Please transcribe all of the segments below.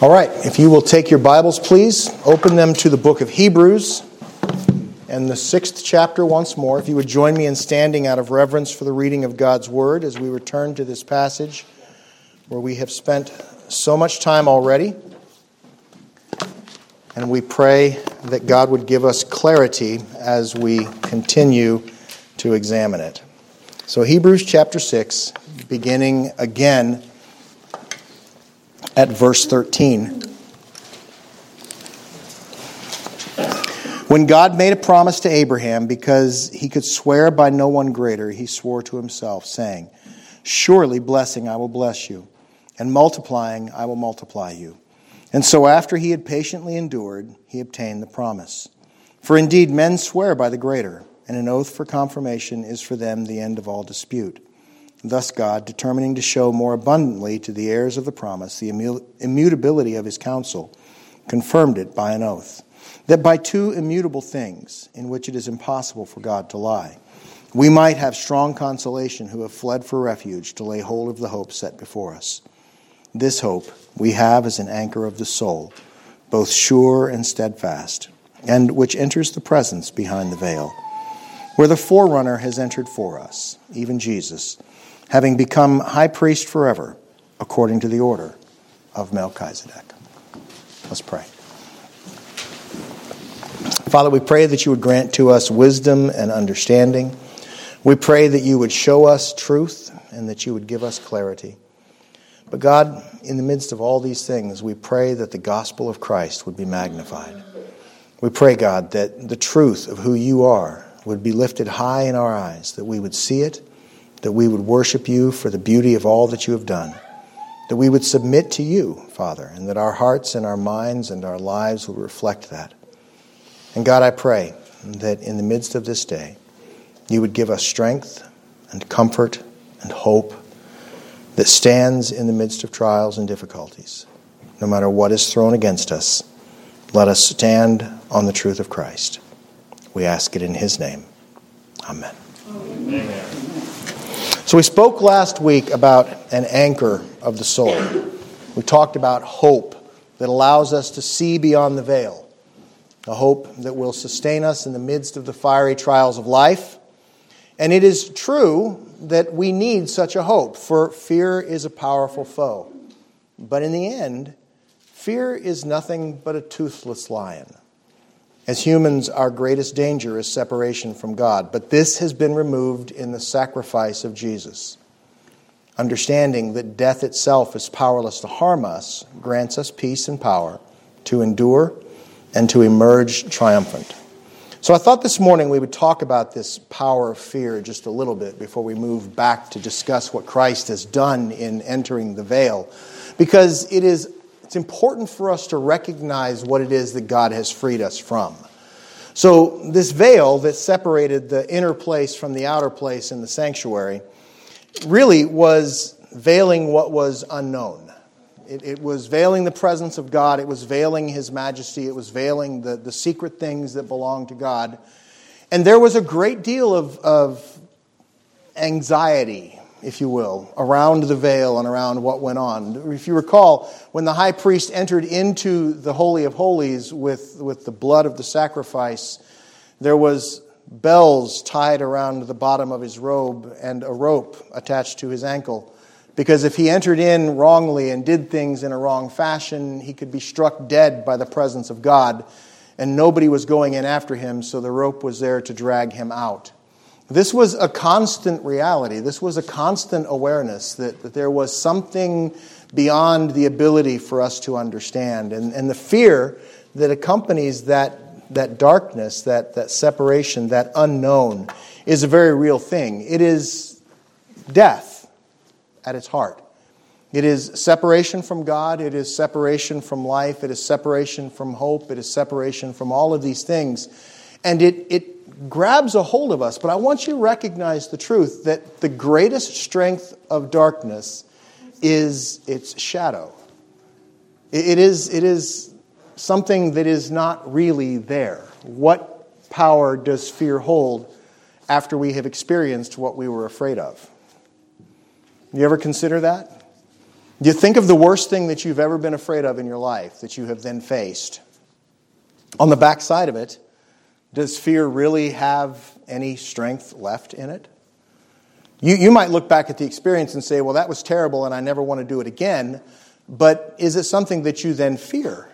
All right, if you will take your Bibles, please, open them to the book of Hebrews and the sixth chapter once more. If you would join me in standing out of reverence for the reading of God's Word as we return to this passage where we have spent so much time already. And we pray that God would give us clarity as we continue to examine it. So, Hebrews chapter 6, beginning again at verse 13. When God made a promise to Abraham, because he could swear by no one greater, he swore to himself, saying, Surely blessing I will bless you, and multiplying I will multiply you. And so after he had patiently endured, he obtained the promise. For indeed men swear by the greater, and an oath for confirmation is for them the end of all dispute. Thus, God, determining to show more abundantly to the heirs of the promise the immutability of his counsel, confirmed it by an oath, that by two immutable things, in which it is impossible for God to lie, we might have strong consolation who have fled for refuge to lay hold of the hope set before us. This hope we have as an anchor of the soul, both sure and steadfast, and which enters the presence behind the veil, where the forerunner has entered for us, even Jesus having become high priest forever, according to the order of Melchizedek. Let's pray. Father, we pray that you would grant to us wisdom and understanding. We pray that you would show us truth and that you would give us clarity. But God, in the midst of all these things, we pray that the gospel of Christ would be magnified. We pray, God, that the truth of who you are would be lifted high in our eyes, that we would see it that we would worship you for the beauty of all that you have done, that we would submit to you, Father, and that our hearts and our minds and our lives would reflect that. And God, I pray that in the midst of this day, you would give us strength and comfort and hope that stands in the midst of trials and difficulties. No matter what is thrown against us, let us stand on the truth of Christ. We ask it in his name. Amen. Amen. So, we spoke last week about an anchor of the soul. We talked about hope that allows us to see beyond the veil, a hope that will sustain us in the midst of the fiery trials of life. And it is true that we need such a hope, for fear is a powerful foe. But in the end, fear is nothing but a toothless lion. As humans, our greatest danger is separation from God, but this has been removed in the sacrifice of Jesus. Understanding that death itself is powerless to harm us grants us peace and power to endure and to emerge triumphant. So I thought this morning we would talk about this power of fear just a little bit before we move back to discuss what Christ has done in entering the veil, because it is it's important for us to recognize what it is that God has freed us from. So, this veil that separated the inner place from the outer place in the sanctuary really was veiling what was unknown. It, it, was veiling the presence of God, it was veiling His majesty, it was veiling the, the secret things that belong to God. And there was a great deal of, of anxiety if you will, around the veil and around what went on. If you recall, when the high priest entered into the Holy of Holies with, with the blood of the sacrifice, there was bells tied around the bottom of his robe and a rope attached to his ankle. Because if he entered in wrongly and did things in a wrong fashion, he could be struck dead by the presence of God, and nobody was going in after him, so the rope was there to drag him out. This was a constant reality. This was a constant awareness that, that there was something beyond the ability for us to understand. And, and the fear that accompanies that, that darkness, that, that separation, that unknown, is a very real thing. It is death at its heart. It is separation from God, it is separation from life, it is separation from hope, it is separation from all of these things. And it, it grabs a hold of us. But I want you to recognize the truth that the greatest strength of darkness is its shadow. It is, it is something that is not really there. What power does fear hold after we have experienced what we were afraid of? You ever consider that? Do You think of the worst thing that you've ever been afraid of in your life that you have then faced. On the backside of it, does fear really have any strength left in it? You, you might look back at the experience and say, well, that was terrible and I never want to do it again. But is it something that you then fear?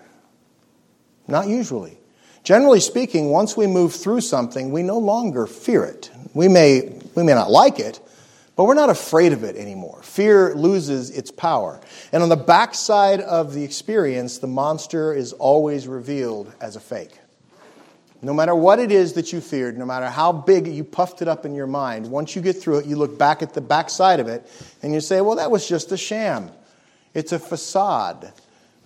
Not usually. Generally speaking, once we move through something, we no longer fear it. We may, we may not like it, but we're not afraid of it anymore. Fear loses its power. And on the backside of the experience, the monster is always revealed as a fake. No matter what it is that you feared, no matter how big you puffed it up in your mind, once you get through it, you look back at the backside of it and you say, well, that was just a sham. It's a facade.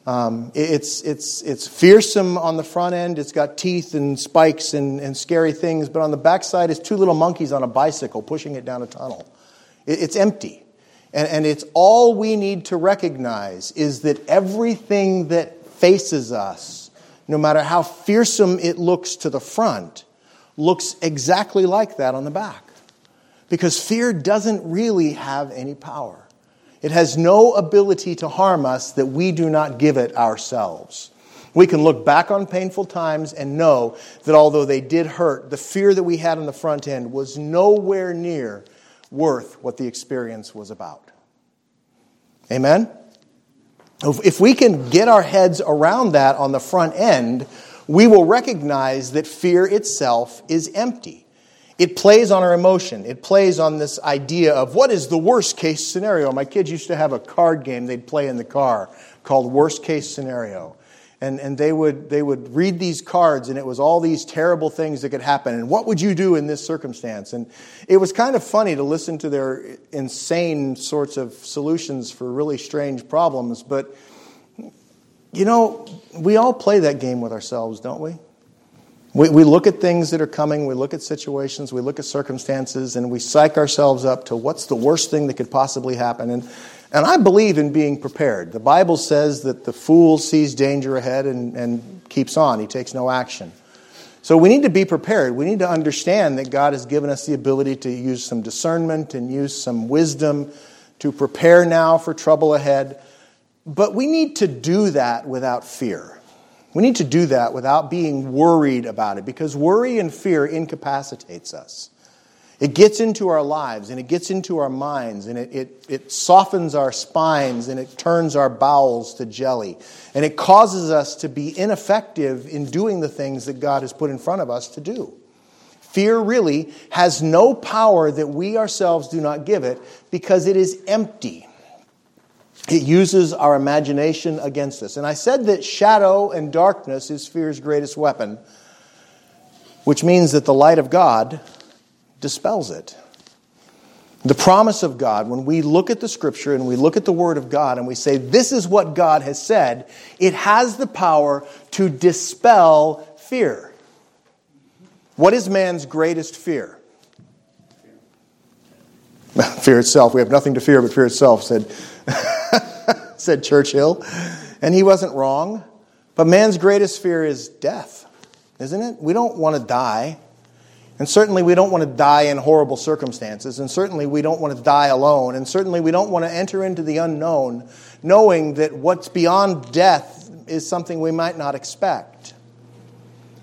Um, it's, it's, it's fearsome on the front end. It's got teeth and spikes and, and scary things, but on the backside is two little monkeys on a bicycle pushing it down a tunnel. It, it's empty. And, and it's all we need to recognize is that everything that faces us no matter how fearsome it looks to the front, looks exactly like that on the back. Because fear doesn't really have any power. It has no ability to harm us that we do not give it ourselves. We can look back on painful times and know that although they did hurt, the fear that we had on the front end was nowhere near worth what the experience was about. Amen? If we can get our heads around that on the front end, we will recognize that fear itself is empty. It plays on our emotion. It plays on this idea of what is the worst case scenario. My kids used to have a card game they'd play in the car called Worst Case Scenario and, and they, would, they would read these cards, and it was all these terrible things that could happen. And what would you do in this circumstance? And it was kind of funny to listen to their insane sorts of solutions for really strange problems. But, you know, we all play that game with ourselves, don't we? We, we look at things that are coming, we look at situations, we look at circumstances, and we psych ourselves up to what's the worst thing that could possibly happen. And and I believe in being prepared. The Bible says that the fool sees danger ahead and, and keeps on, he takes no action. So we need to be prepared. We need to understand that God has given us the ability to use some discernment and use some wisdom to prepare now for trouble ahead. But we need to do that without fear. We need to do that without being worried about it because worry and fear incapacitates us. It gets into our lives and it gets into our minds and it, it, it softens our spines and it turns our bowels to jelly. And it causes us to be ineffective in doing the things that God has put in front of us to do. Fear really has no power that we ourselves do not give it because it is empty. It uses our imagination against us. And I said that shadow and darkness is fear's greatest weapon, which means that the light of God dispels it. The promise of God, when we look at the scripture and we look at the word of God and we say, this is what God has said, it has the power to dispel fear. What is man's greatest fear? fear itself. We have nothing to fear but fear itself, said, said Churchill. And he wasn't wrong. But man's greatest fear is death, isn't it? We don't want to die. And certainly we don't want to die in horrible circumstances. And certainly we don't want to die alone. And certainly we don't want to enter into the unknown knowing that what's beyond death is something we might not expect.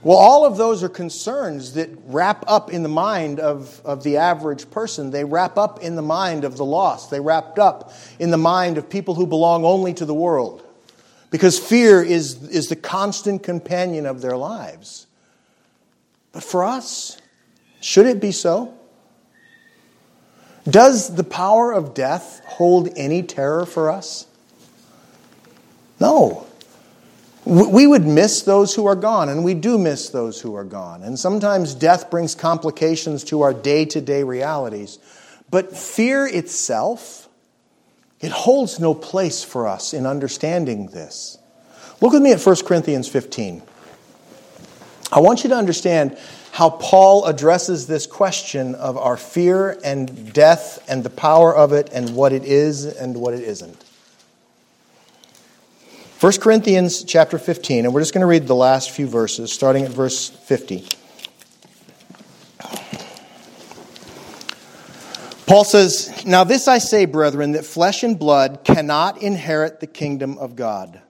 Well, all of those are concerns that wrap up in the mind of, of the average person. They wrap up in the mind of the lost. They wrapped up in the mind of people who belong only to the world. Because fear is, is the constant companion of their lives. But for us, should it be so? Does the power of death hold any terror for us? No. We would miss those who are gone, and we do miss those who are gone. And sometimes death brings complications to our day to day realities. But fear itself, it holds no place for us in understanding this. Look with me at 1 Corinthians 15. I want you to understand how Paul addresses this question of our fear and death and the power of it and what it is and what it isn't. 1 Corinthians chapter 15, and we're just going to read the last few verses, starting at verse 50. Paul says, Now this I say, brethren, that flesh and blood cannot inherit the kingdom of God,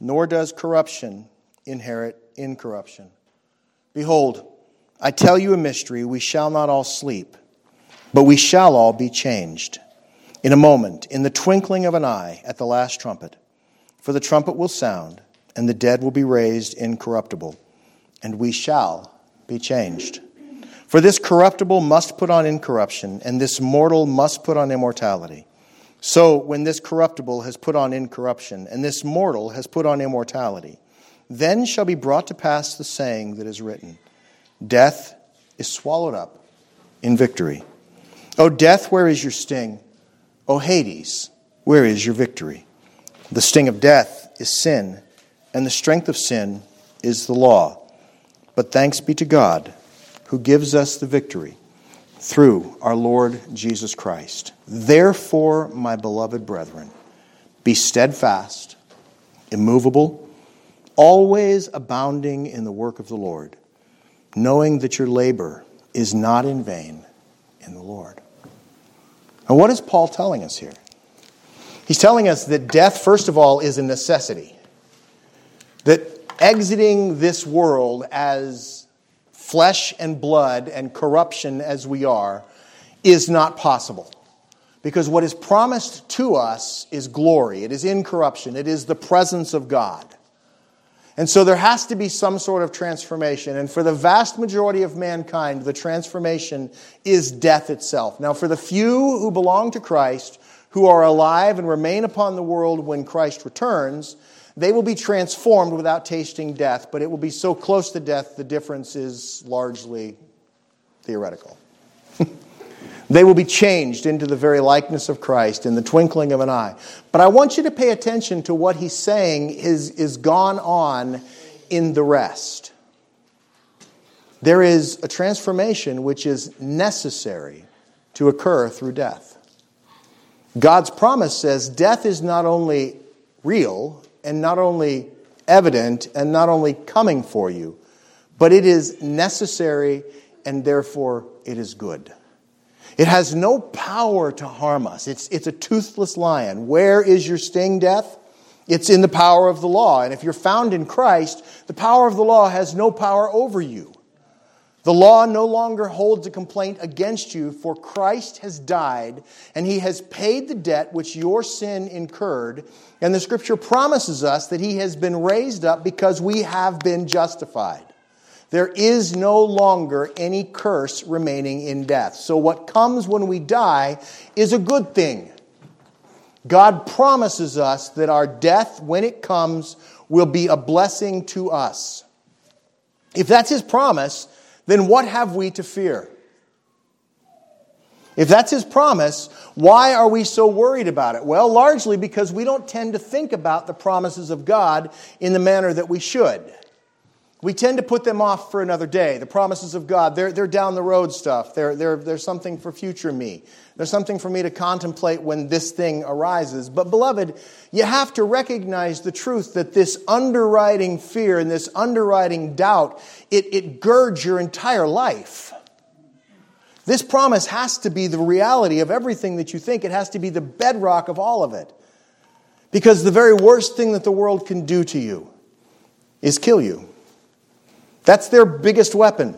nor does corruption inherit incorruption. Behold, I tell you a mystery. We shall not all sleep, but we shall all be changed. In a moment, in the twinkling of an eye, at the last trumpet. For the trumpet will sound, and the dead will be raised incorruptible, and we shall be changed. For this corruptible must put on incorruption, and this mortal must put on immortality. So, when this corruptible has put on incorruption, and this mortal has put on immortality, then shall be brought to pass the saying that is written Death is swallowed up in victory. O death, where is your sting? O Hades, where is your victory? The sting of death is sin, and the strength of sin is the law. But thanks be to God who gives us the victory through our Lord Jesus Christ. Therefore, my beloved brethren, be steadfast, immovable, always abounding in the work of the Lord, knowing that your labor is not in vain in the Lord. And what is Paul telling us here? He's telling us that death, first of all, is a necessity. That exiting this world as flesh and blood and corruption as we are, is not possible. Because what is promised to us is glory, it is incorruption, it is the presence of God. And so there has to be some sort of transformation. And for the vast majority of mankind, the transformation is death itself. Now, for the few who belong to Christ, who are alive and remain upon the world when Christ returns, they will be transformed without tasting death, but it will be so close to death, the difference is largely theoretical. They will be changed into the very likeness of Christ in the twinkling of an eye. But I want you to pay attention to what he's saying is, is gone on in the rest. There is a transformation which is necessary to occur through death. God's promise says death is not only real, and not only evident and not only coming for you, but it is necessary and therefore it is good. It has no power to harm us. It's, it's a toothless lion. Where is your sting, death? It's in the power of the law. And if you're found in Christ, the power of the law has no power over you. The law no longer holds a complaint against you, for Christ has died, and he has paid the debt which your sin incurred. And the scripture promises us that he has been raised up because we have been justified. There is no longer any curse remaining in death. So, what comes when we die is a good thing. God promises us that our death, when it comes, will be a blessing to us. If that's his promise, then what have we to fear? If that's his promise, why are we so worried about it? Well, largely because we don't tend to think about the promises of God in the manner that we should. We tend to put them off for another day. The promises of God, they're, they're down the road stuff. They're, they're, they're something for future me. There's something for me to contemplate when this thing arises. But, beloved, you have to recognize the truth that this underwriting fear and this underwriting doubt, it, it girds your entire life. This promise has to be the reality of everything that you think, it has to be the bedrock of all of it. Because the very worst thing that the world can do to you is kill you. That's their biggest weapon.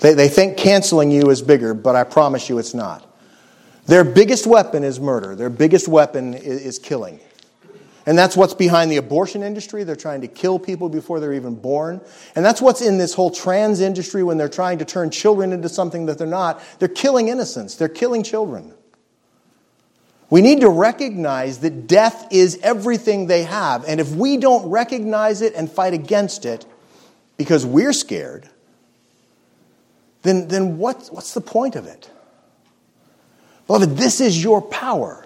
They, they think canceling you is bigger, but I promise you it's not. Their biggest weapon is murder, their biggest weapon is, is killing. And that's what's behind the abortion industry. They're trying to kill people before they're even born. And that's what's in this whole trans industry when they're trying to turn children into something that they're not. They're killing innocents, they're killing children. We need to recognize that death is everything they have. And if we don't recognize it and fight against it because we're scared, then, then what, what's the point of it? Beloved, this is your power.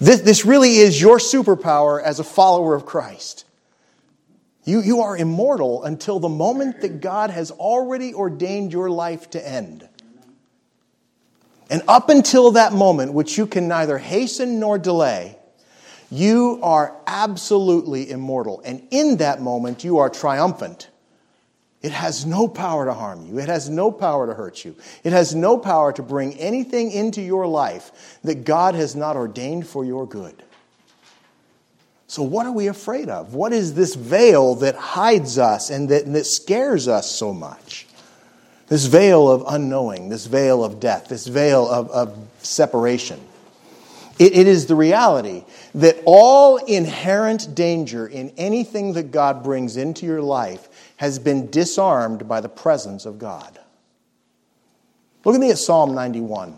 This, this really is your superpower as a follower of Christ. You, you are immortal until the moment that God has already ordained your life to end. And up until that moment, which you can neither hasten nor delay, you are absolutely immortal. And in that moment, you are triumphant It has no power to harm you. It has no power to hurt you. It has no power to bring anything into your life that God has not ordained for your good. So, what are we afraid of? What is this veil that hides us and that, and that scares us so much? This veil of unknowing, this veil of death, this veil of, of separation. It, it is the reality that all inherent danger in anything that God brings into your life has been disarmed by the presence of God. Look at me at Psalm 91.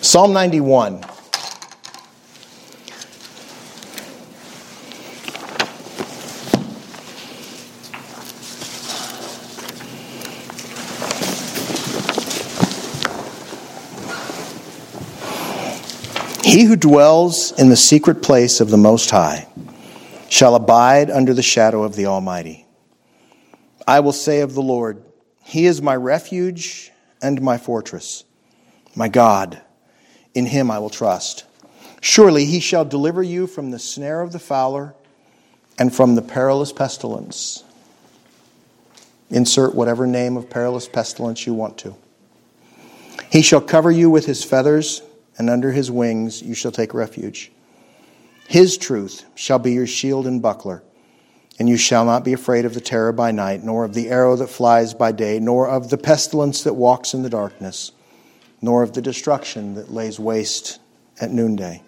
Psalm 91. He who dwells in the secret place of the Most High shall abide under the shadow of the Almighty. I will say of the Lord, He is my refuge and my fortress, my God. In Him I will trust. Surely He shall deliver you from the snare of the fowler and from the perilous pestilence. Insert whatever name of perilous pestilence you want to. He shall cover you with His feathers, and under His wings you shall take refuge. His truth shall be your shield and buckler. And you shall not be afraid of the terror by night, nor of the arrow that flies by day, nor of the pestilence that walks in the darkness, nor of the destruction that lays waste at noonday.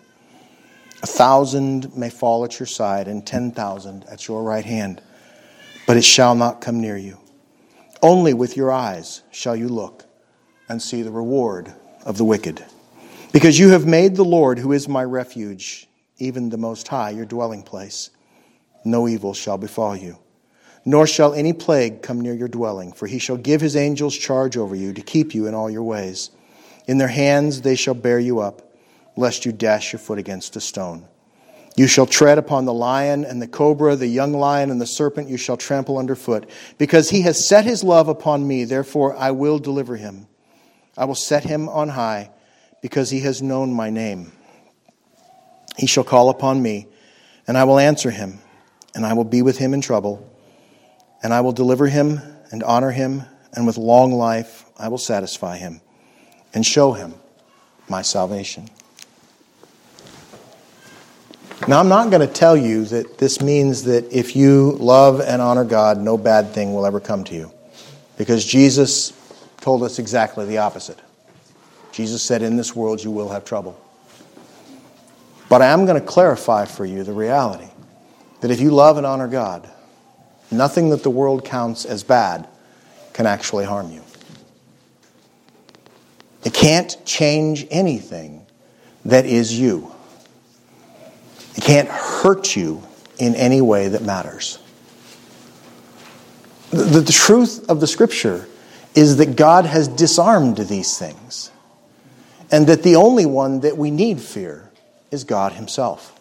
A thousand may fall at your side, and ten thousand at your right hand, but it shall not come near you. Only with your eyes shall you look and see the reward of the wicked. Because you have made the Lord, who is my refuge, even the Most High, your dwelling place. No evil shall befall you, nor shall any plague come near your dwelling, for he shall give his angels charge over you to keep you in all your ways. In their hands they shall bear you up, lest you dash your foot against a stone. You shall tread upon the lion and the cobra, the young lion and the serpent you shall trample underfoot. Because he has set his love upon me, therefore I will deliver him. I will set him on high, because he has known my name. He shall call upon me, and I will answer him, and I will be with him in trouble, and I will deliver him and honor him, and with long life I will satisfy him and show him my salvation. Now, I'm not going to tell you that this means that if you love and honor God, no bad thing will ever come to you. Because Jesus told us exactly the opposite. Jesus said, In this world you will have trouble. But I am going to clarify for you the reality that if you love and honor God, nothing that the world counts as bad can actually harm you. It can't change anything that is you. It can't hurt you in any way that matters. The, the, truth of the scripture is that God has disarmed these things, and that the only one that we need fear is God Himself.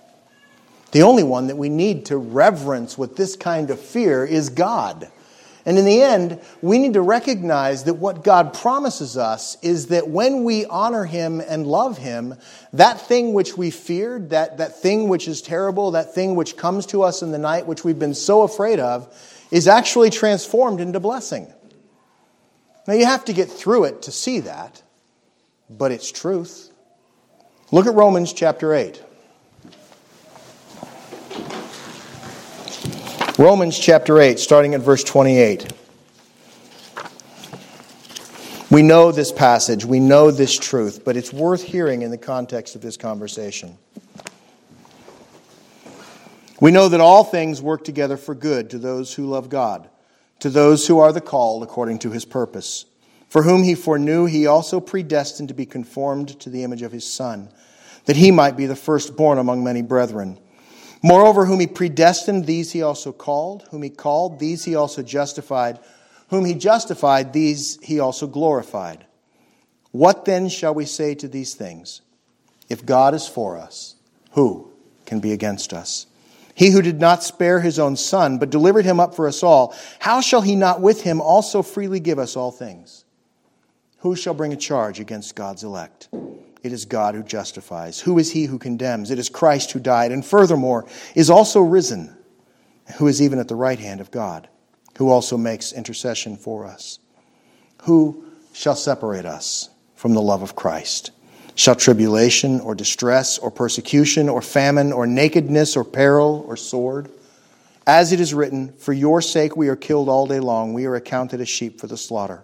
The only one that we need to reverence with this kind of fear is God. And in the end, we need to recognize that what God promises us is that when we honor Him and love Him, that thing which we feared, that, that thing which is terrible, that thing which comes to us in the night, which we've been so afraid of, is actually transformed into blessing. Now, you have to get through it to see that, but it's truth. Look at Romans chapter 8. Romans chapter 8, starting at verse 28. We know this passage, we know this truth, but it's worth hearing in the context of this conversation. We know that all things work together for good to those who love God, to those who are the called according to his purpose. For whom he foreknew, he also predestined to be conformed to the image of his Son that he might be the firstborn among many brethren. Moreover, whom he predestined, these he also called. Whom he called, these he also justified. Whom he justified, these he also glorified. What then shall we say to these things? If God is for us, who can be against us? He who did not spare his own son, but delivered him up for us all, how shall he not with him also freely give us all things? Who shall bring a charge against God's elect? It is God who justifies. Who is he who condemns? It is Christ who died, and furthermore is also risen, who is even at the right hand of God, who also makes intercession for us. Who shall separate us from the love of Christ? Shall tribulation or distress or persecution or famine or nakedness or peril or sword? As it is written, For your sake we are killed all day long, we are accounted as sheep for the slaughter.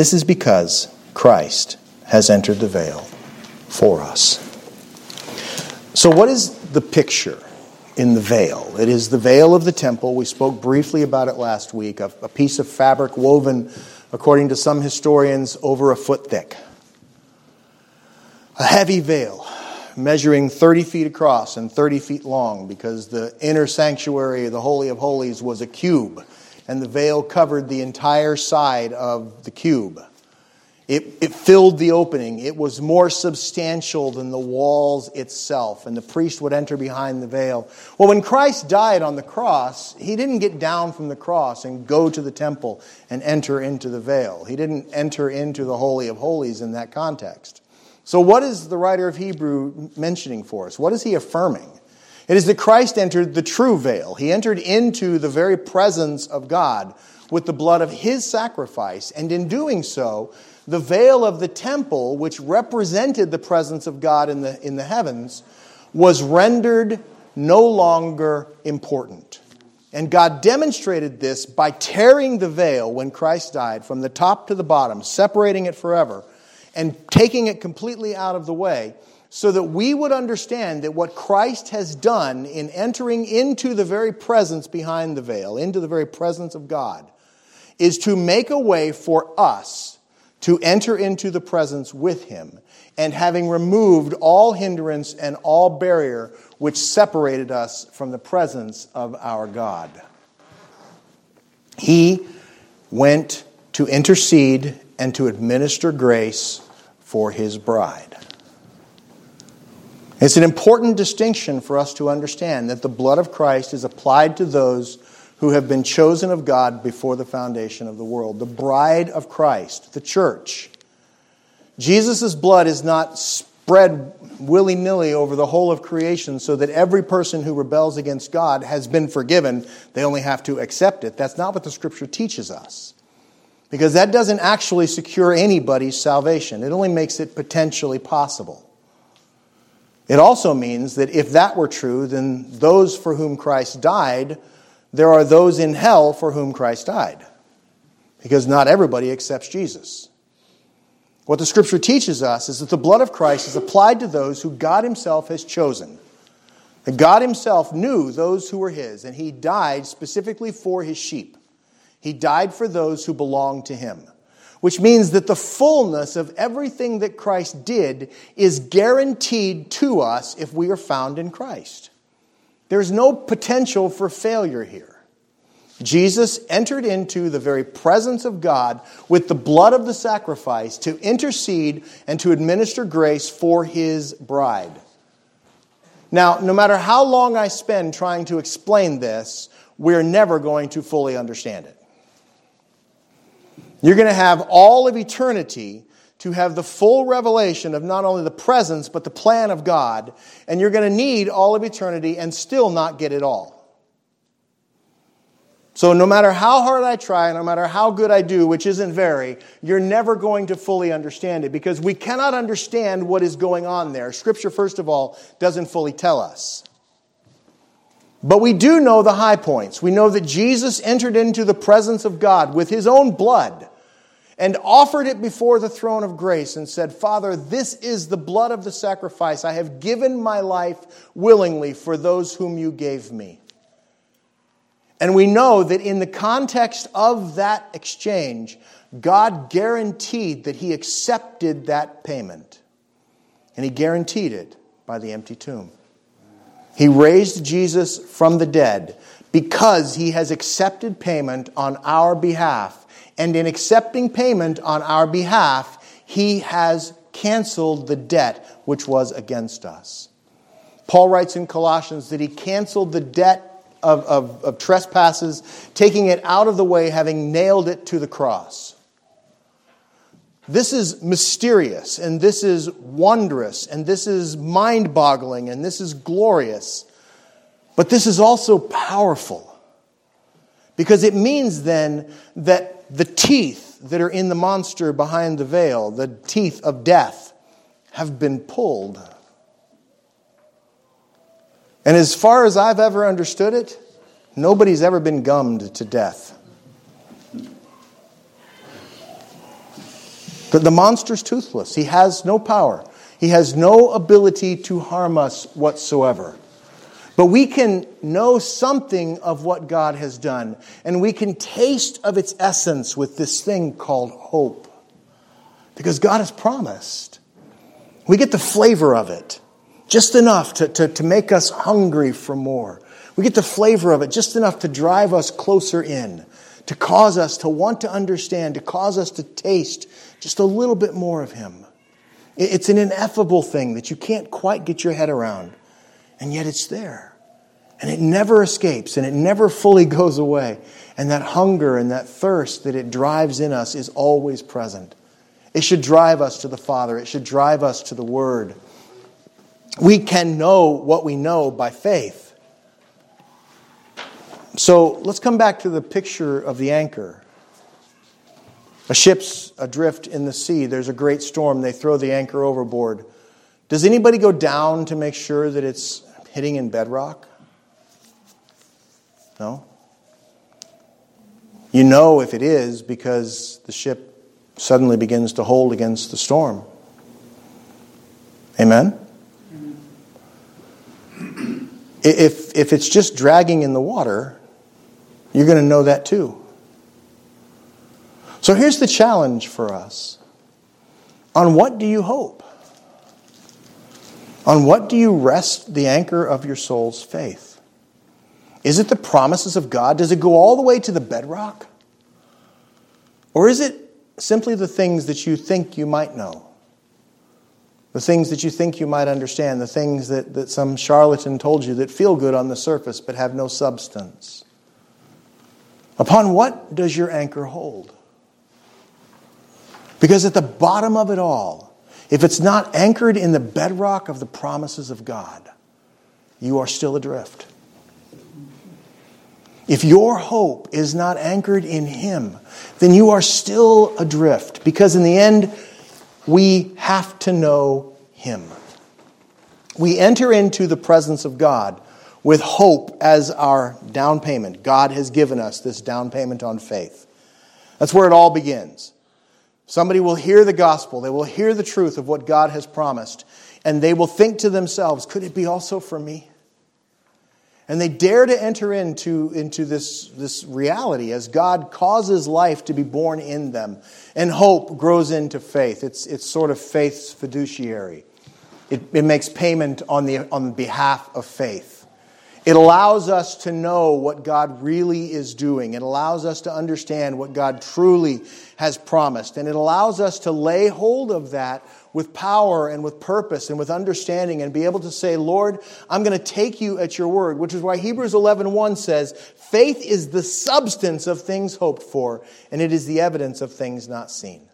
This is because Christ has entered the veil for us. So, what is the picture in the veil? It is the veil of the temple. We spoke briefly about it last week, a, piece of fabric woven, according to some historians, over a foot thick. A heavy veil measuring 30 feet across and 30 feet long because the inner sanctuary, the Holy of Holies, was a cube, and the veil covered the entire side of the cube. It, it filled the opening. It was more substantial than the walls itself, and the priest would enter behind the veil. Well, when Christ died on the cross, he didn't get down from the cross and go to the temple and enter into the veil. He didn't enter into the Holy of Holies in that context. So, what is the writer of Hebrew mentioning for us? What is he affirming? It is that Christ entered the true veil. He entered into the very presence of God with the blood of his sacrifice, and in doing so, the veil of the temple, which represented the presence of God in the, in the heavens, was rendered no longer important. And God demonstrated this by tearing the veil when Christ died from the top to the bottom, separating it forever, and taking it completely out of the way, so that we would understand that what Christ has done in entering into the very presence behind the veil, into the very presence of God, is to make a way for us to enter into the presence with him, and having removed all hindrance and all barrier which separated us from the presence of our God. He went to intercede and to administer grace for his bride. It's an important distinction for us to understand that the blood of Christ is applied to those who have been chosen of God before the foundation of the world, the bride of Christ, the church. Jesus' blood is not spread willy nilly over the whole of creation so that every person who rebels against God has been forgiven. They only have to accept it. That's not what the scripture teaches us. Because that doesn't actually secure anybody's salvation, it only makes it potentially possible. It also means that if that were true, then those for whom Christ died there are those in hell for whom Christ died. Because not everybody accepts Jesus. What the scripture teaches us is that the blood of Christ is applied to those who God Himself has chosen. That God Himself knew those who were His, and He died specifically for His sheep. He died for those who belong to Him. Which means that the fullness of everything that Christ did is guaranteed to us if we are found in Christ. There's no potential for failure here. Jesus entered into the very presence of God with the blood of the sacrifice to intercede and to administer grace for his bride. Now, no matter how long I spend trying to explain this, we're never going to fully understand it. You're going to have all of eternity to have the full revelation of not only the presence, but the plan of God. And you're going to need all of eternity and still not get it all. So, no matter how hard I try, no matter how good I do, which isn't very, you're never going to fully understand it because we cannot understand what is going on there. Scripture, first of all, doesn't fully tell us. But we do know the high points. We know that Jesus entered into the presence of God with his own blood and offered it before the throne of grace and said, Father, this is the blood of the sacrifice. I have given my life willingly for those whom you gave me. And we know that in the context of that exchange, God guaranteed that He accepted that payment. And He guaranteed it by the empty tomb. He raised Jesus from the dead because he has accepted payment on our behalf. And in accepting payment on our behalf, he has canceled the debt which was against us. Paul writes in Colossians that he canceled the debt of, of, of, trespasses, taking it out of the way, having nailed it to the cross. This is mysterious, and this is wondrous, and this is mind boggling, and this is glorious. But this is also powerful. Because it means then that the teeth that are in the monster behind the veil, the teeth of death, have been pulled. And as far as I've ever understood it, nobody's ever been gummed to death. But the monster's toothless. He has no power. He has no ability to harm us whatsoever. But we can know something of what God has done, and we can taste of its essence with this thing called hope. Because God has promised. We get the flavor of it, just enough to, to, to make us hungry for more. We get the flavor of it just enough to drive us closer in, to cause us to want to understand, to cause us to taste just a little bit more of Him. It's an ineffable thing that you can't quite get your head around, and yet it's there. And it never escapes and it never fully goes away. And that hunger and that thirst that it drives in us is always present. It should drive us to the Father, it should drive us to the Word. We can know what we know by faith. So let's come back to the picture of the anchor. A ship's adrift in the sea. There's a great storm. They throw the anchor overboard. Does anybody go down to make sure that it's hitting in bedrock? No? You know if it is because the ship suddenly begins to hold against the storm. Amen? If, if it's just dragging in the water, you're going to know that too. So here's the challenge for us On what do you hope? On what do you rest the anchor of your soul's faith? Is it the promises of God? Does it go all the way to the bedrock? Or is it simply the things that you think you might know? The things that you think you might understand, the things that, that some charlatan told you that feel good on the surface but have no substance. Upon what does your anchor hold? Because at the bottom of it all, if it's not anchored in the bedrock of the promises of God, you are still adrift. If your hope is not anchored in Him, then you are still adrift because in the end, we have to know Him. We enter into the presence of God with hope as our down payment. God has given us this down payment on faith. That's where it all begins. Somebody will hear the gospel, they will hear the truth of what God has promised, and they will think to themselves, could it be also for me? And they dare to enter into, into this, this reality as God causes life to be born in them. And hope grows into faith. It's, it's sort of faith's fiduciary, it, it makes payment on, the, on behalf of faith. It allows us to know what God really is doing. It allows us to understand what God truly has promised. And it allows us to lay hold of that with power and with purpose and with understanding and be able to say, Lord, I'm going to take you at your word, which is why Hebrews 11:1 says, faith is the substance of things hoped for, and it is the evidence of things not seen.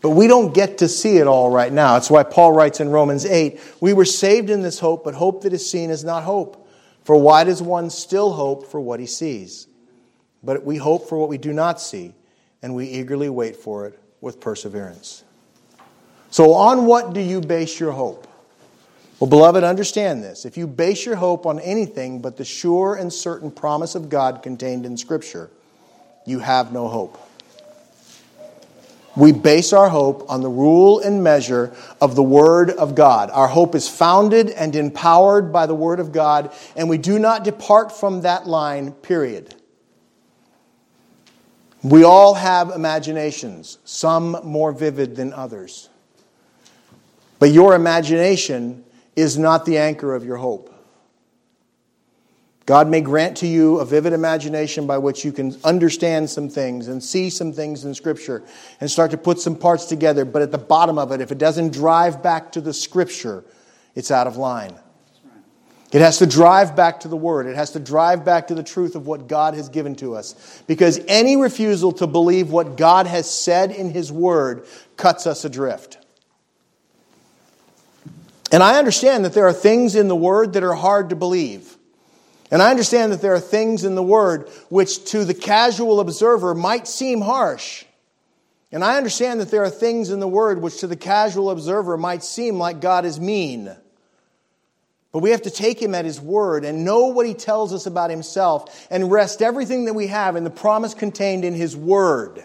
But we don't get to see it all right now. That's why Paul writes in Romans 8 We were saved in this hope, but hope that is seen is not hope. For why does one still hope for what he sees? But we hope for what we do not see, and we eagerly wait for it with perseverance. So, on what do you base your hope? Well, beloved, understand this. If you base your hope on anything but the sure and certain promise of God contained in Scripture, you have no hope. We base our hope on the rule and measure of the Word of God. Our hope is founded and empowered by the Word of God, and we do not depart from that line, period. We all have imaginations, some more vivid than others. But your imagination is not the anchor of your hope. God may grant to you a vivid imagination by which you can understand some things and see some things in Scripture and start to put some parts together. But at the bottom of it, if it doesn't drive back to the Scripture, it's out of line. It has to drive back to the Word. It has to drive back to the truth of what God has given to us. Because any refusal to believe what God has said in His Word cuts us adrift. And I understand that there are things in the Word that are hard to believe. And I understand that there are things in the Word which to the casual observer might seem harsh. And I understand that there are things in the Word which to the casual observer might seem like God is mean. But we have to take Him at His Word and know what He tells us about Himself and rest everything that we have in the promise contained in His Word.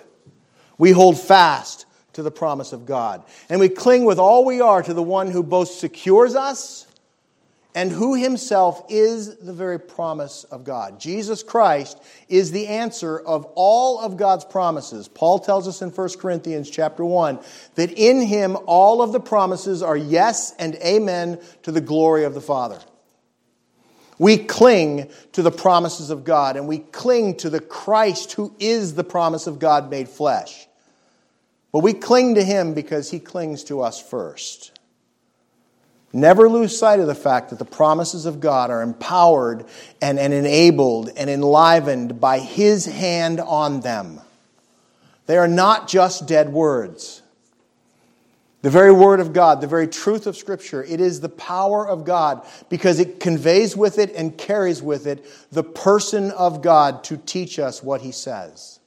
We hold fast to the promise of God. And we cling with all we are to the one who both secures us and who himself is the very promise of God. Jesus Christ is the answer of all of God's promises. Paul tells us in 1 Corinthians chapter 1 that in him all of the promises are yes and amen to the glory of the Father. We cling to the promises of God and we cling to the Christ who is the promise of God made flesh. But we cling to him because he clings to us first. Never lose sight of the fact that the promises of God are empowered and, and enabled and enlivened by His hand on them. They are not just dead words. The very Word of God, the very truth of Scripture, it is the power of God because it conveys with it and carries with it the person of God to teach us what He says.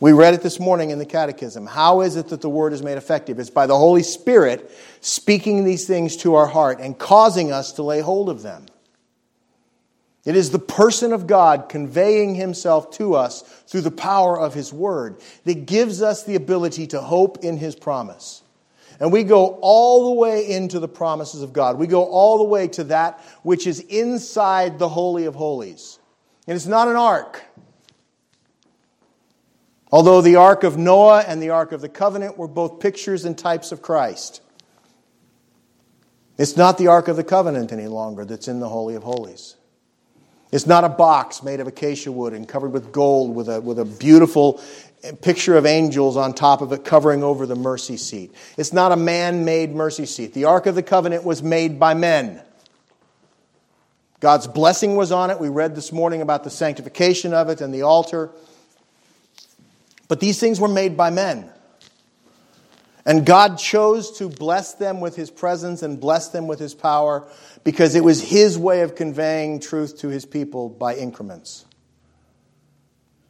We read it this morning in the Catechism. How is it that the Word is made effective? It's by the Holy Spirit speaking these things to our heart and causing us to lay hold of them. It is the person of God conveying Himself to us through the power of His Word that gives us the ability to hope in His promise. And we go all the way into the promises of God. We go all the way to that which is inside the Holy of Holies. And it's not an ark. Although the Ark of Noah and the Ark of the Covenant were both pictures and types of Christ. It's not the Ark of the Covenant any longer that's in the Holy of Holies. It's not a box made of acacia wood and covered with gold with a, with a beautiful picture of angels on top of it covering over the mercy seat. It's not a man made mercy seat. The Ark of the Covenant was made by men. God's blessing was on it. We read this morning about the sanctification of it and the altar. But these things were made by men. And God chose to bless them with his presence and bless them with his power because it was his way of conveying truth to his people by increments.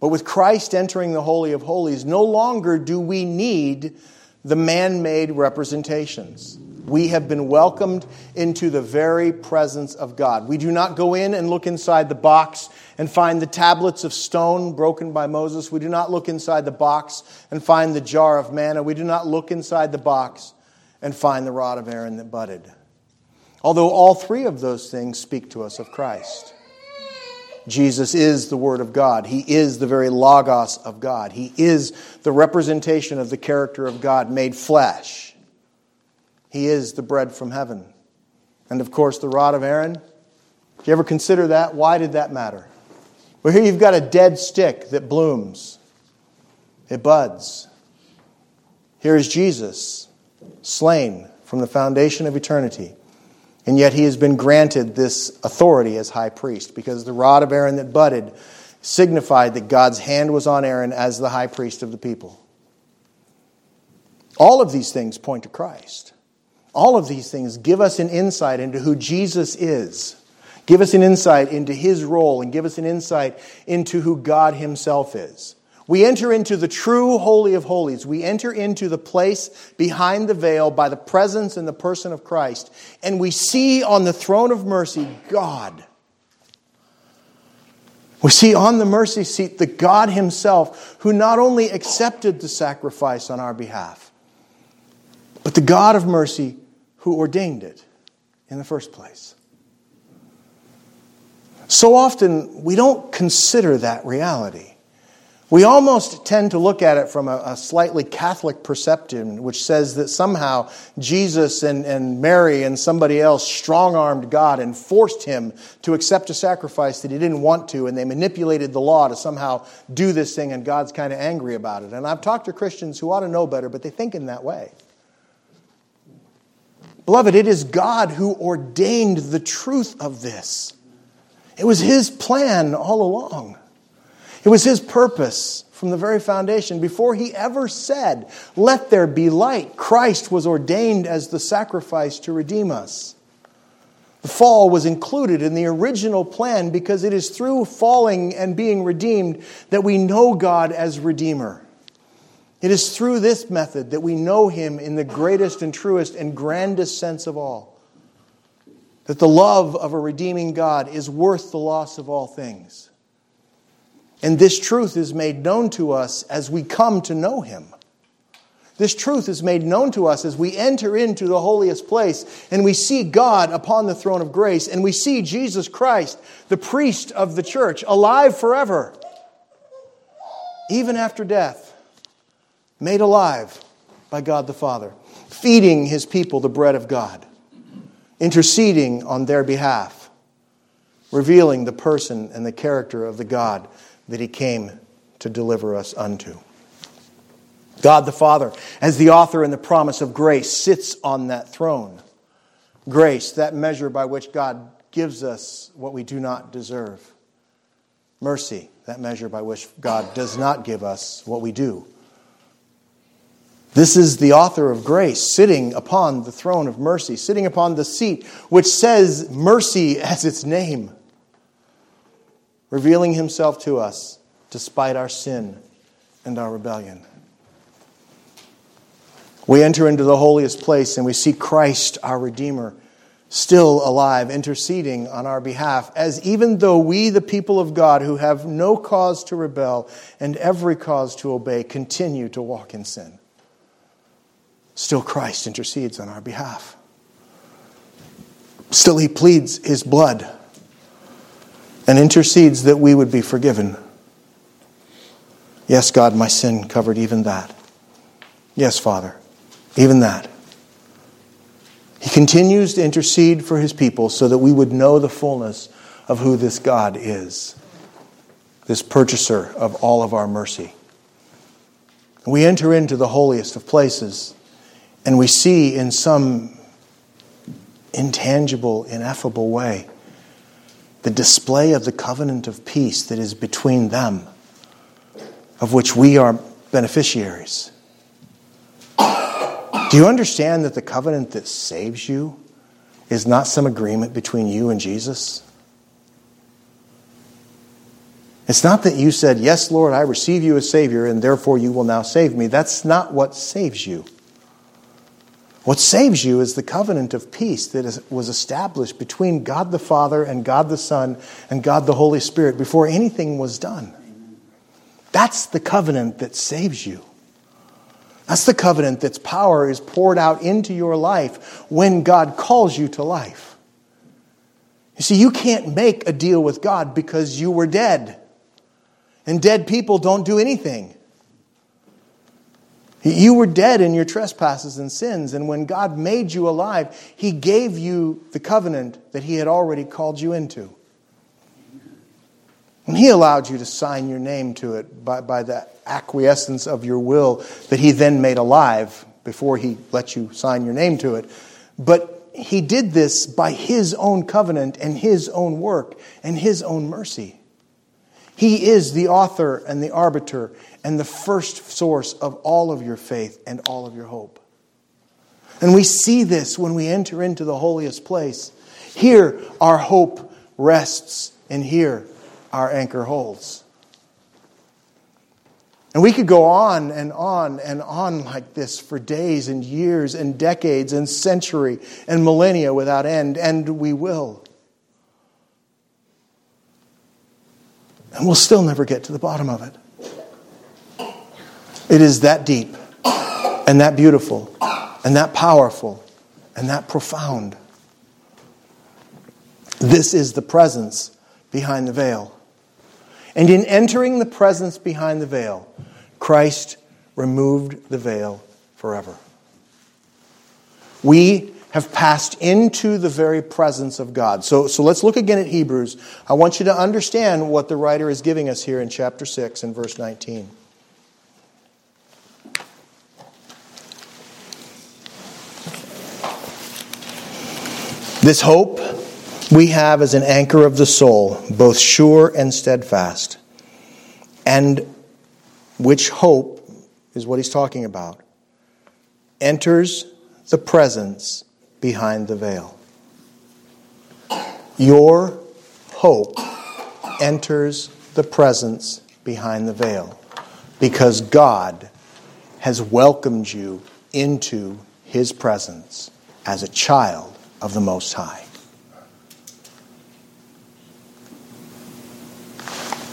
But with Christ entering the Holy of Holies, no longer do we need the man made representations we have been welcomed into the very presence of God. We do not go in and look inside the box and find the tablets of stone broken by Moses. We do not look inside the box and find the jar of manna. We do not look inside the box and find the rod of Aaron that budded. Although all three of those things speak to us of Christ. Jesus is the Word of God. He is the very Logos of God. He is the representation of the character of God made flesh. He is the bread from heaven. And of course, the rod of Aaron. Do you ever consider that? Why did that matter? Well, here you've got a dead stick that blooms, it buds. Here is Jesus, slain from the foundation of eternity. And yet he has been granted this authority as high priest because the rod of Aaron that budded signified that God's hand was on Aaron as the high priest of the people. All of these things point to Christ. All of these things give us an insight into who Jesus is. Give us an insight into his role and give us an insight into who God himself is. We enter into the true Holy of Holies. We enter into the place behind the veil by the presence and the person of Christ. And we see on the throne of mercy God. We see on the mercy seat the God Himself who not only accepted the sacrifice on our behalf, but the God of mercy who ordained it in the first place. So often we don't consider that reality. We almost tend to look at it from a, a slightly Catholic perception, which says that somehow Jesus and, and Mary and somebody else strong armed God and forced him to accept a sacrifice that he didn't want to, and they manipulated the law to somehow do this thing, and God's kind of angry about it. And I've talked to Christians who ought to know better, but they think in that way. Beloved, it is God who ordained the truth of this. It was His plan all along. It was his purpose from the very foundation. Before he ever said, Let there be light, Christ was ordained as the sacrifice to redeem us. The fall was included in the original plan because it is through falling and being redeemed that we know God as Redeemer. It is through this method that we know Him in the greatest and truest and grandest sense of all. That the love of a redeeming God is worth the loss of all things. And this truth is made known to us as we come to know Him. This truth is made known to us as we enter into the holiest place and we see God upon the throne of grace and we see Jesus Christ, the priest of the church, alive forever, even after death, made alive by God the Father, feeding His people the bread of God, interceding on their behalf, revealing the person and the character of the God that he came to deliver us unto. God the Father, as the author and the promise of grace, sits on that throne. Grace, that measure by which God gives us what we do not deserve. Mercy, that measure by which God does not give us what we do. This is the author of grace sitting upon the throne of mercy, sitting upon the seat which says mercy as its name revealing himself to us despite our sin and our rebellion. We enter into the holiest place and we see Christ, our Redeemer, still alive, interceding on our behalf, as even though we, the people of God, who have no cause to rebel and every cause to obey, continue to walk in sin. Still, Christ intercedes on our behalf. Still, he pleads his blood and intercedes that we would be forgiven. Yes, God, my sin covered even that. Yes, Father, even that. He continues to intercede for his people so that we would know the fullness of who this God is, this purchaser of all of our mercy. We enter into the holiest of places and we see in some intangible, ineffable way the display of the covenant of peace that is between them, of which we are beneficiaries. Do you understand that the covenant that saves you is not some agreement between you and Jesus? It's not that you said, Yes, Lord, I receive you as Savior, and therefore you will now save me. That's not what saves you. What saves you is the covenant of peace that is, was established between God the Father and God the Son and God the Holy Spirit before anything was done. That's the covenant that saves you. That's the covenant that's power is poured out into your life when God calls you to life. You see, you can't make a deal with God because you were dead. And dead people don't do anything. You were dead in your trespasses and sins, and when God made you alive, He gave you the covenant that He had already called you into. And He allowed you to sign your name to it by, by the acquiescence of your will that He then made alive before He let you sign your name to it. But He did this by His own covenant and His own work and His own mercy. He is the author and the arbiter and the first source of all of your faith and all of your hope. And we see this when we enter into the holiest place. Here, our hope rests, and here, our anchor holds. And we could go on and on and on like this for days and years and decades and century and millennia without end, and we will. And we'll still never get to the bottom of it. It is that deep and that beautiful and that powerful and that profound. This is the presence behind the veil. And in entering the presence behind the veil, Christ removed the veil forever. We have passed into the very presence of God. So, so let's look again at Hebrews. I want you to understand what the writer is giving us here in chapter 6 and verse 19. This hope we have as an anchor of the soul, both sure and steadfast, and which hope is what he's talking about, enters the presence behind the veil. Your hope enters the presence behind the veil because God has welcomed you into his presence as a child of the Most High.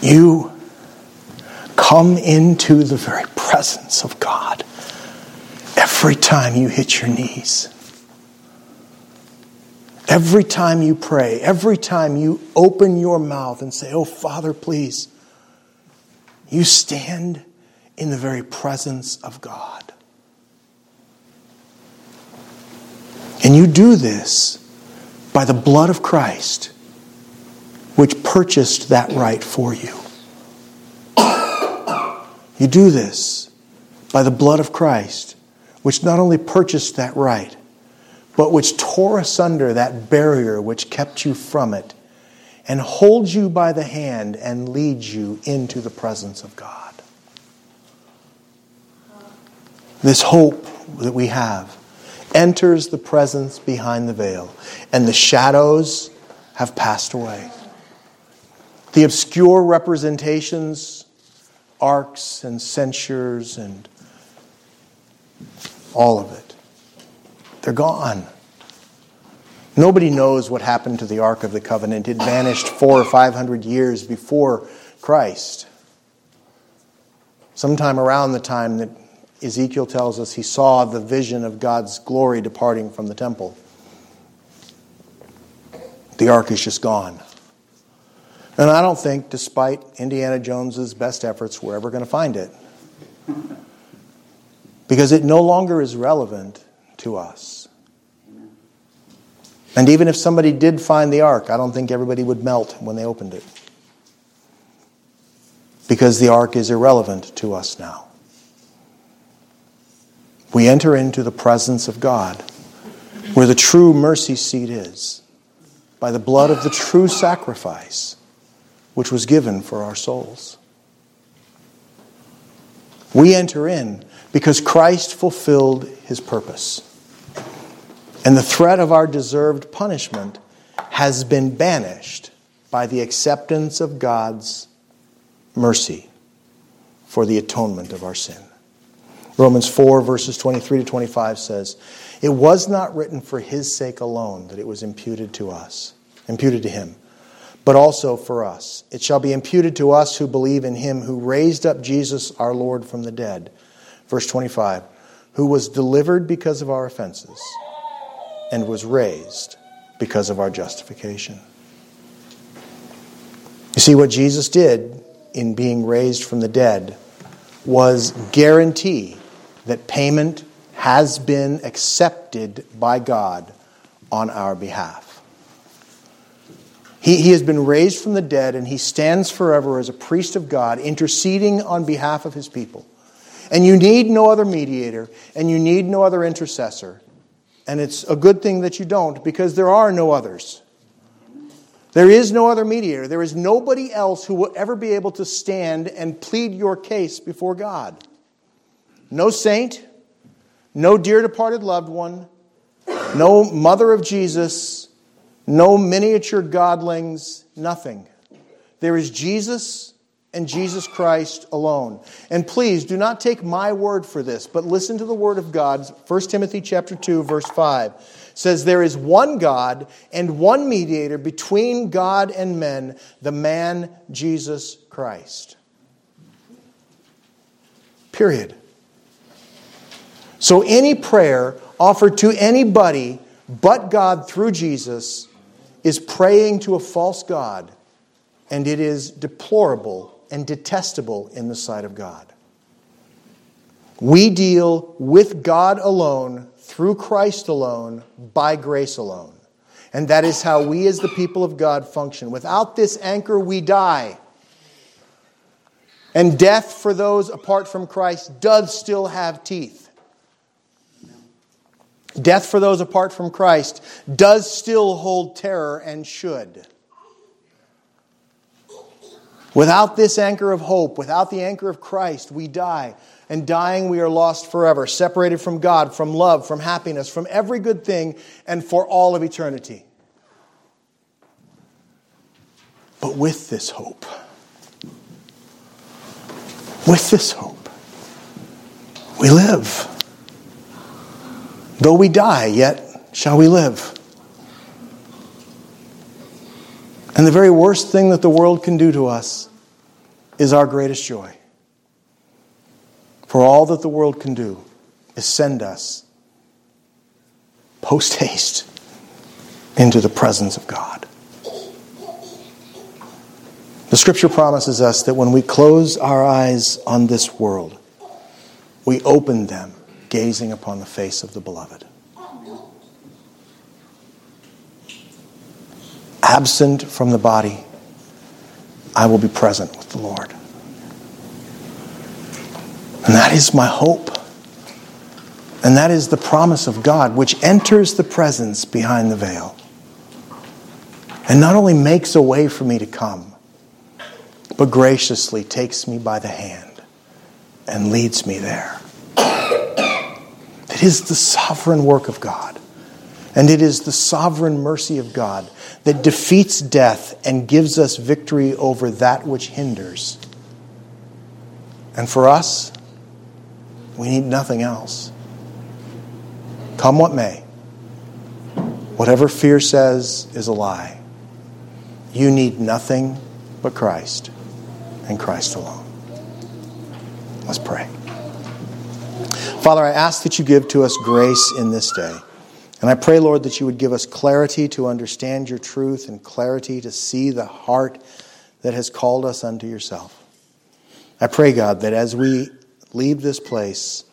You come into the very presence of God every time you hit your knees. Every time you pray, every time you open your mouth and say, Oh, Father, please, you stand in the very presence of God. And you do this by the blood of Christ, which purchased that right for you. You do this by the blood of Christ, which not only purchased that right, but which tore asunder that barrier which kept you from it and holds you by the hand and leads you into the presence of God. This hope that we have enters the presence behind the veil, and the shadows have passed away. The obscure representations, arks and censers, and all of it, they're gone. Nobody knows what happened to the Ark of the Covenant. It vanished four or five hundred years before Christ. Sometime around the time that Ezekiel tells us he saw the vision of God's glory departing from the temple. The ark is just gone. And I don't think, despite Indiana Jones's best efforts, we're ever going to find it. Because it no longer is relevant to us. And even if somebody did find the ark, I don't think everybody would melt when they opened it. Because the ark is irrelevant to us now we enter into the presence of God, where the true mercy seat is, by the blood of the true sacrifice which was given for our souls. We enter in because Christ fulfilled his purpose. And the threat of our deserved punishment has been banished by the acceptance of God's mercy for the atonement of our sin. Romans 4, verses 23 to 25 says, It was not written for his sake alone that it was imputed to us, imputed to him, but also for us. It shall be imputed to us who believe in him who raised up Jesus our Lord from the dead. Verse 25, who was delivered because of our offenses and was raised because of our justification. You see, what Jesus did in being raised from the dead was guarantee that payment has been accepted by God on our behalf. He, he has been raised from the dead and he stands forever as a priest of God, interceding on behalf of his people. And you need no other mediator and you need no other intercessor. And it's a good thing that you don't because there are no others. There is no other mediator. There is nobody else who will ever be able to stand and plead your case before God. No saint, no dear departed loved one, no mother of Jesus, no miniature godlings, nothing. There is Jesus and Jesus Christ alone. And please do not take my word for this, but listen to the word of God. 1 Timothy chapter 2 verse 5 says there is one God and one mediator between God and men, the man Jesus Christ. Period. So any prayer offered to anybody but God through Jesus is praying to a false God, and it is deplorable and detestable in the sight of God. We deal with God alone, through Christ alone, by grace alone. And that is how we, as the people of God, function. Without this anchor, we die. And death for those apart from Christ does still have teeth. Death for those apart from Christ does still hold terror and should. Without this anchor of hope, without the anchor of Christ, we die. And dying, we are lost forever, separated from God, from love, from happiness, from every good thing, and for all of eternity. But with this hope, with this hope, we live. Though we die, yet shall we live. And the very worst thing that the world can do to us is our greatest joy. For all that the world can do is send us post haste into the presence of God. The scripture promises us that when we close our eyes on this world, we open them gazing upon the face of the beloved. Absent from the body, I will be present with the Lord. And that is my hope. And that is the promise of God, which enters the presence behind the veil. And not only makes a way for me to come, but graciously takes me by the hand and leads me there. It is the sovereign work of God. And it is the sovereign mercy of God that defeats death and gives us victory over that which hinders. And for us, we need nothing else. Come what may, whatever fear says is a lie. You need nothing but Christ and Christ alone. Let's pray. Father, I ask that you give to us grace in this day. And I pray, Lord, that you would give us clarity to understand your truth and clarity to see the heart that has called us unto yourself. I pray, God, that as we leave this place,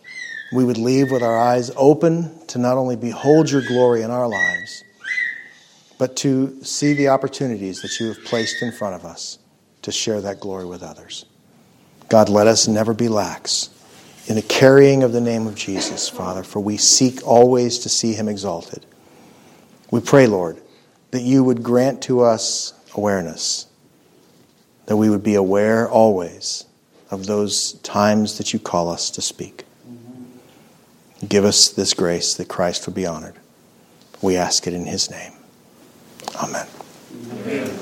we would leave with our eyes open to not only behold your glory in our lives, but to see the opportunities that you have placed in front of us to share that glory with others. God, let us never be lax in the carrying of the name of Jesus, Father, for we seek always to see him exalted. We pray, Lord, that you would grant to us awareness, that we would be aware always of those times that you call us to speak. Give us this grace that Christ would be honored. We ask it in his name. Amen. Amen.